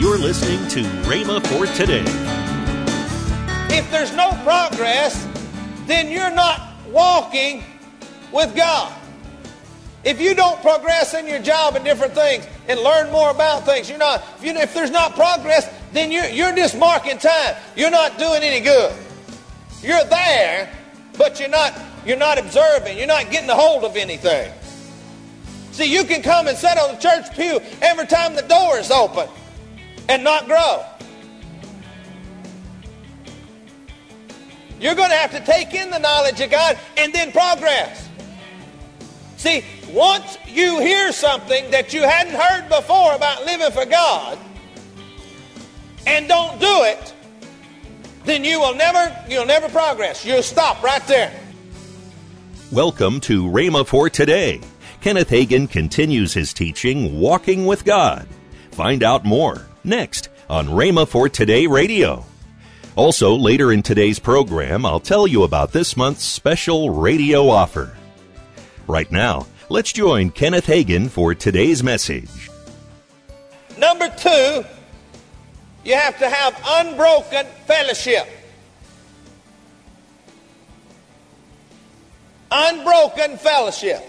You're listening to Rhema for today. If there's no progress, then you're not walking with God. If you don't progress in your job and different things and learn more about things, you're not. If, you, if there's not progress, then you're, you're just marking time. You're not doing any good. You're there, but you're not. You're not observing. You're not getting a hold of anything. See, you can come and sit on the church pew every time the door is open and not grow. You're going to have to take in the knowledge of God and then progress. See, once you hear something that you hadn't heard before about living for God and don't do it, then you will never you'll never progress. You'll stop right there. Welcome to Rhema for today. Kenneth Hagin continues his teaching Walking with God. Find out more next on Rhema for Today Radio. Also, later in today's program, I'll tell you about this month's special radio offer. Right now, let's join Kenneth Hagin for today's message. Number two, you have to have unbroken fellowship. Unbroken fellowship.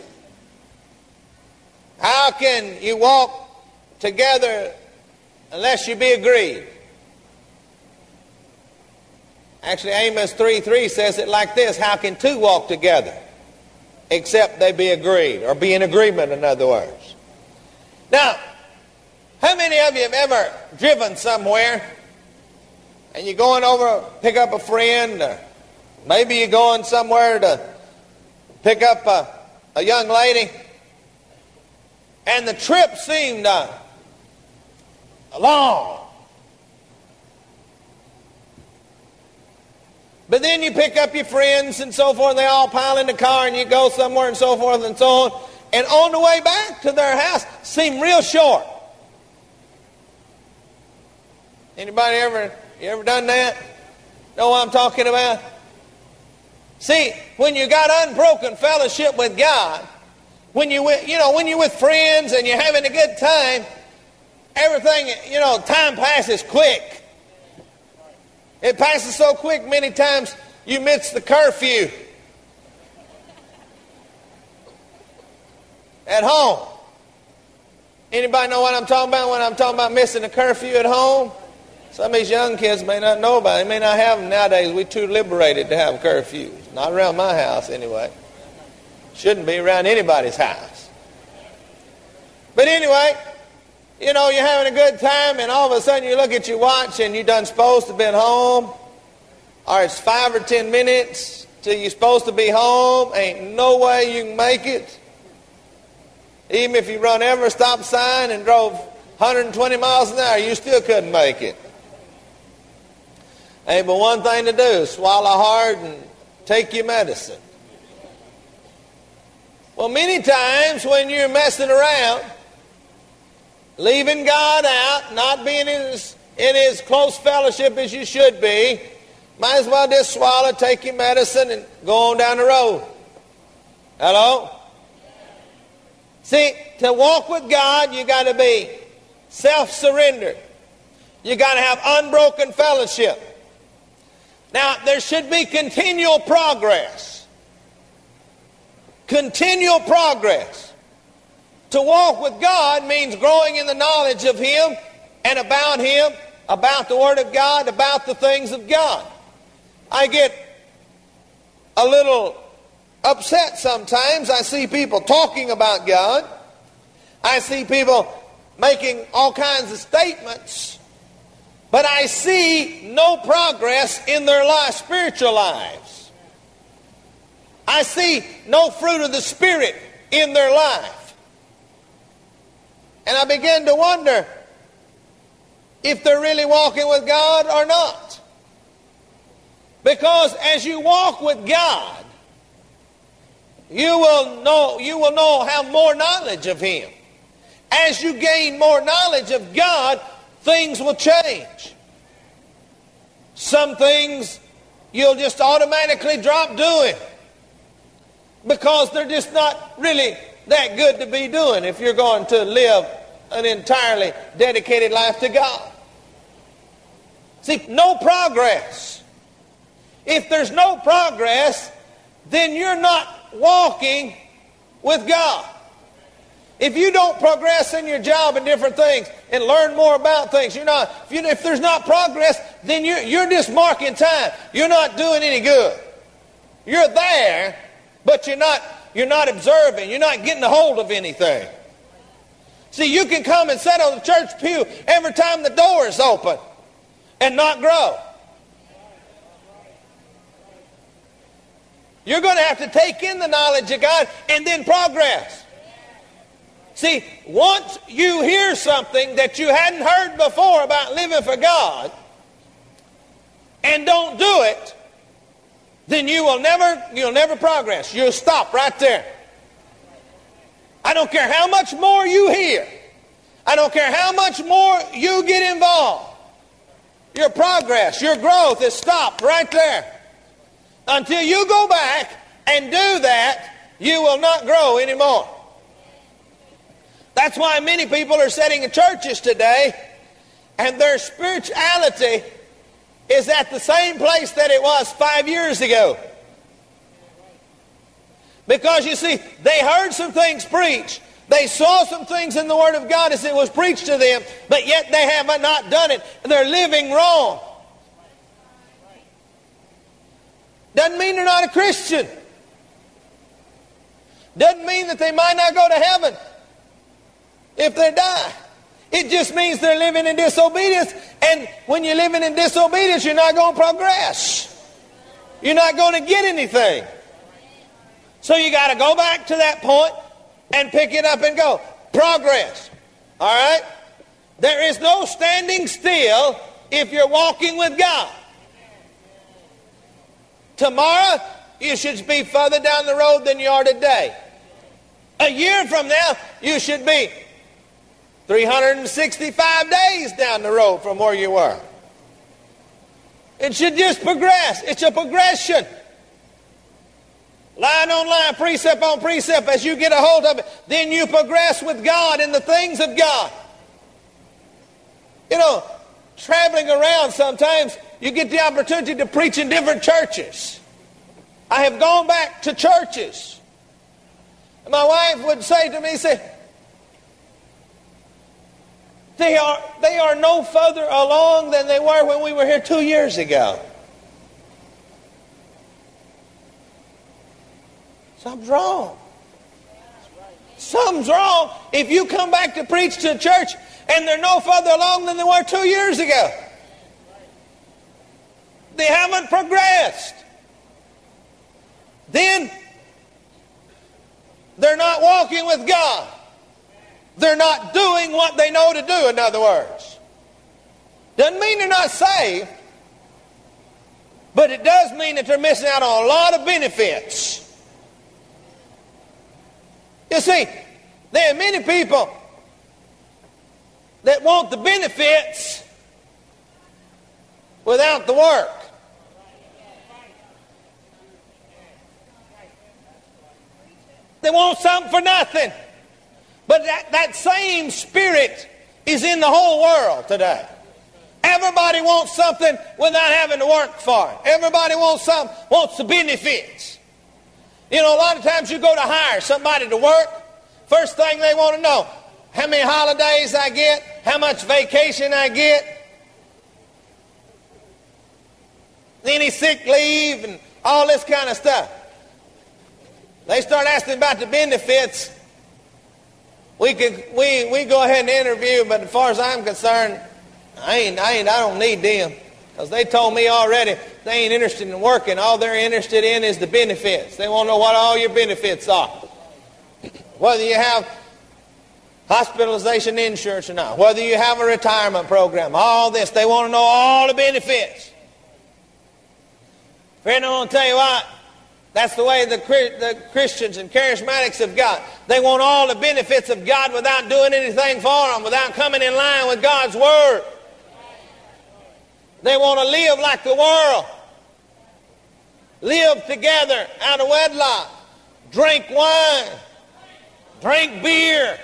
How can you walk together unless you be agreed? Actually, Amos 3 3 says it like this How can two walk together except they be agreed, or be in agreement, in other words? Now, how many of you have ever driven somewhere and you're going over pick up a friend, or maybe you're going somewhere to pick up a, a young lady, and the trip seemed uh, long. But then you pick up your friends and so forth, and they all pile in the car, and you go somewhere and so forth and so on. And on the way back to their house, seem real short. Anybody ever you ever done that? Know what I'm talking about? See, when you got unbroken fellowship with God, when you you know when you're with friends and you're having a good time, everything you know time passes quick. It passes so quick. Many times you miss the curfew at home. Anybody know what I'm talking about when I'm talking about missing the curfew at home? Some of these young kids may not know about it. They may not have them nowadays. We're too liberated to have curfews. Not around my house, anyway. Shouldn't be around anybody's house. But anyway, you know, you're having a good time, and all of a sudden you look at your watch and you're done supposed to be home, or it's five or ten minutes till you're supposed to be home. Ain't no way you can make it. Even if you run every stop sign and drove 120 miles an hour, you still couldn't make it. Ain't but one thing to do swallow hard and take your medicine. Well, many times when you're messing around, leaving God out, not being in his, in his close fellowship as you should be, might as well just swallow, take your medicine, and go on down the road. Hello? See, to walk with God, you got to be self surrendered. You got to have unbroken fellowship. Now, there should be continual progress. Continual progress. To walk with God means growing in the knowledge of Him and about Him, about the Word of God, about the things of God. I get a little upset sometimes. I see people talking about God. I see people making all kinds of statements but I see no progress in their life, spiritual lives. I see no fruit of the Spirit in their life. And I begin to wonder if they're really walking with God or not. Because as you walk with God, you will know you will know have more knowledge of him. As you gain more knowledge of God, things will change. Some things you'll just automatically drop doing because they're just not really that good to be doing if you're going to live an entirely dedicated life to God. See, no progress. If there's no progress, then you're not walking with God. If you don't progress in your job and different things and learn more about things, you're not, if, you, if there's not progress, then you're, you're just marking time. You're not doing any good. You're there, but you're not, you're not observing. You're not getting a hold of anything. See, you can come and sit on the church pew every time the door is open and not grow. You're going to have to take in the knowledge of God and then progress. See, once you hear something that you hadn't heard before about living for God and don't do it, then you will never you'll never progress. You'll stop right there. I don't care how much more you hear. I don't care how much more you get involved. Your progress, your growth is stopped right there. Until you go back and do that, you will not grow anymore. That's why many people are sitting in churches today and their spirituality is at the same place that it was five years ago. Because you see, they heard some things preached. They saw some things in the Word of God as it was preached to them, but yet they have not done it. They're living wrong. Doesn't mean they're not a Christian. Doesn't mean that they might not go to heaven if they die. It just means they're living in disobedience. And when you're living in disobedience, you're not going to progress. You're not going to get anything. So you got to go back to that point and pick it up and go. Progress. All right? There is no standing still if you're walking with God. Tomorrow, you should be further down the road than you are today. A year from now, you should be 365 days down the road from where you were. It should just progress. It's a progression. Line on line, precept on precept, as you get a hold of it, then you progress with God in the things of God. You know, traveling around sometimes, you get the opportunity to preach in different churches. I have gone back to churches. My wife would say to me, say, they are, they are no further along than they were when we were here two years ago. Something's wrong. Something's wrong if you come back to preach to the church and they're no further along than they were two years ago. They haven't progressed. Then they're not walking with God. They're not doing what they know to do, in other words. Doesn't mean they're not saved, but it does mean that they're missing out on a lot of benefits. You see, there are many people that want the benefits without the work. They want something for nothing. But that, that same spirit is in the whole world today. Everybody wants something without having to work for it. Everybody wants some wants the benefits. You know, a lot of times you go to hire somebody to work. First thing they want to know, how many holidays I get, how much vacation I get, any sick leave, and all this kind of stuff. They start asking about the benefits we could we we go ahead and interview, but as far as I'm concerned, I ain't I ain't I don't need them because they told me already they ain't interested in working. All they're interested in is the benefits. They want to know what all your benefits are, whether you have hospitalization insurance or not, whether you have a retirement program, all this. They want to know all the benefits. Friend, I want to tell you what. That's the way the, the Christians and charismatics have got. They want all the benefits of God without doing anything for them, without coming in line with God's Word. They want to live like the world. Live together out of wedlock. Drink wine. Drink beer.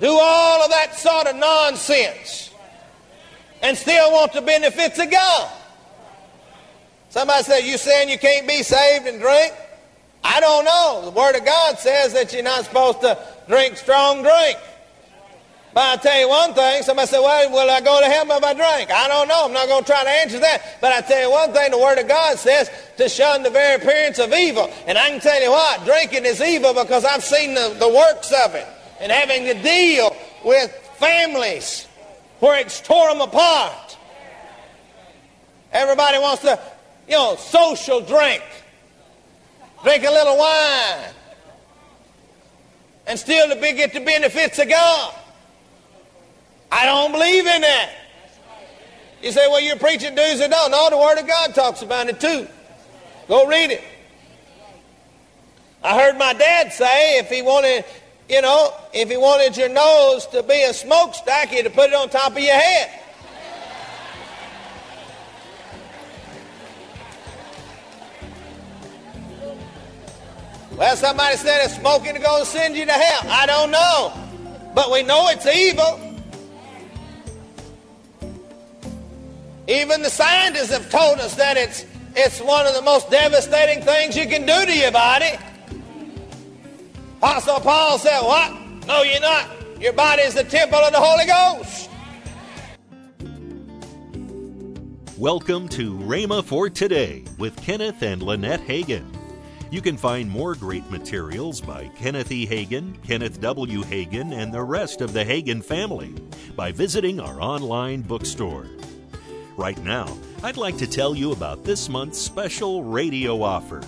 Do all of that sort of nonsense. and still want the benefits of God. Somebody said, You saying you can't be saved and drink? I don't know. The Word of God says that you're not supposed to drink strong drink. But I'll tell you one thing. Somebody said, Well, will I go to heaven if I drink? I don't know. I'm not going to try to answer that. But I tell you one thing the Word of God says to shun the very appearance of evil. And I can tell you what, drinking is evil because I've seen the, the works of it and having to deal with families where it's tore them apart. Everybody wants to, you know, social drink. Drink a little wine. And still to be, get the benefits of God. I don't believe in that. You say, well, you're preaching do's and don'ts. No, the Word of God talks about it too. Go read it. I heard my dad say if he wanted, you know, if he wanted your nose to be a smokestack, he'd put it on top of your head. Well, somebody said that smoking is going to send you to hell. I don't know. But we know it's evil. Even the scientists have told us that it's, it's one of the most devastating things you can do to your body. Apostle Paul said, What? No, you're not. Your body is the temple of the Holy Ghost. Welcome to Rhema for Today with Kenneth and Lynette Hagin. You can find more great materials by Kenneth E. Hagin, Kenneth W. Hagin, and the rest of the Hagin family by visiting our online bookstore. Right now, I'd like to tell you about this month's special radio offer.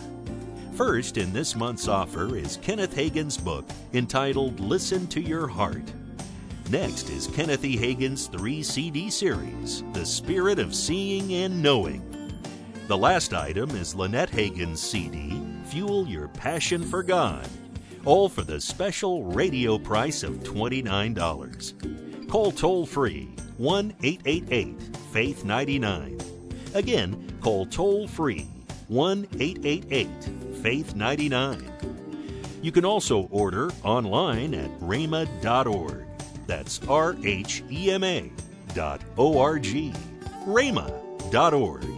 First in this month's offer is Kenneth Hagin's book entitled Listen to Your Heart. Next is Kenneth E. Hagin's three CD series, The Spirit of Seeing and Knowing. The last item is Lynette Hagin's CD, Fuel Your Passion for God, all for the special radio price of $29. Call toll free 1 888 Faith 99. Again, call toll free 1 888 Faith 99. You can also order online at rhema.org. That's R H E M A dot O R G. rhema.org.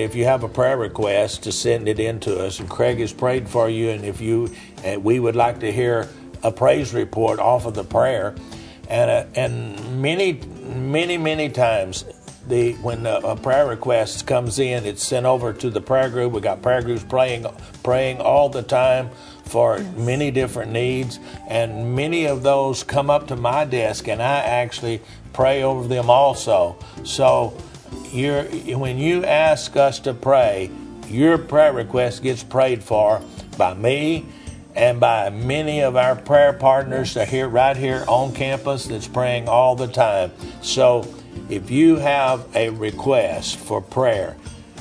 If you have a prayer request, to send it in to us, and Craig has prayed for you, and if you, and we would like to hear a praise report off of the prayer, and uh, and many, many, many times the when a, a prayer request comes in, it's sent over to the prayer group. We got prayer groups praying, praying all the time for many different needs, and many of those come up to my desk, and I actually pray over them also. So, you're, when you ask us to pray, your prayer request gets prayed for by me and by many of our prayer partners that here right here on campus that's praying all the time. So if you have a request for prayer,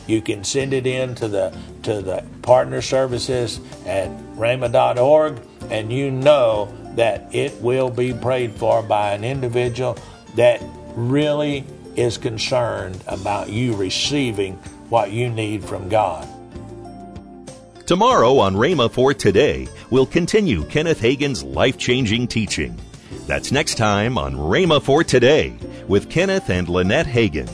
you can send it in to the to the partner services at rhema.org and you know that it will be prayed for by an individual that really is concerned about you receiving what you need from God. Tomorrow on Rhema for Today, we'll continue Kenneth Hagin's life changing teaching. That's next time on Rhema for Today with Kenneth and Lynette Hagin.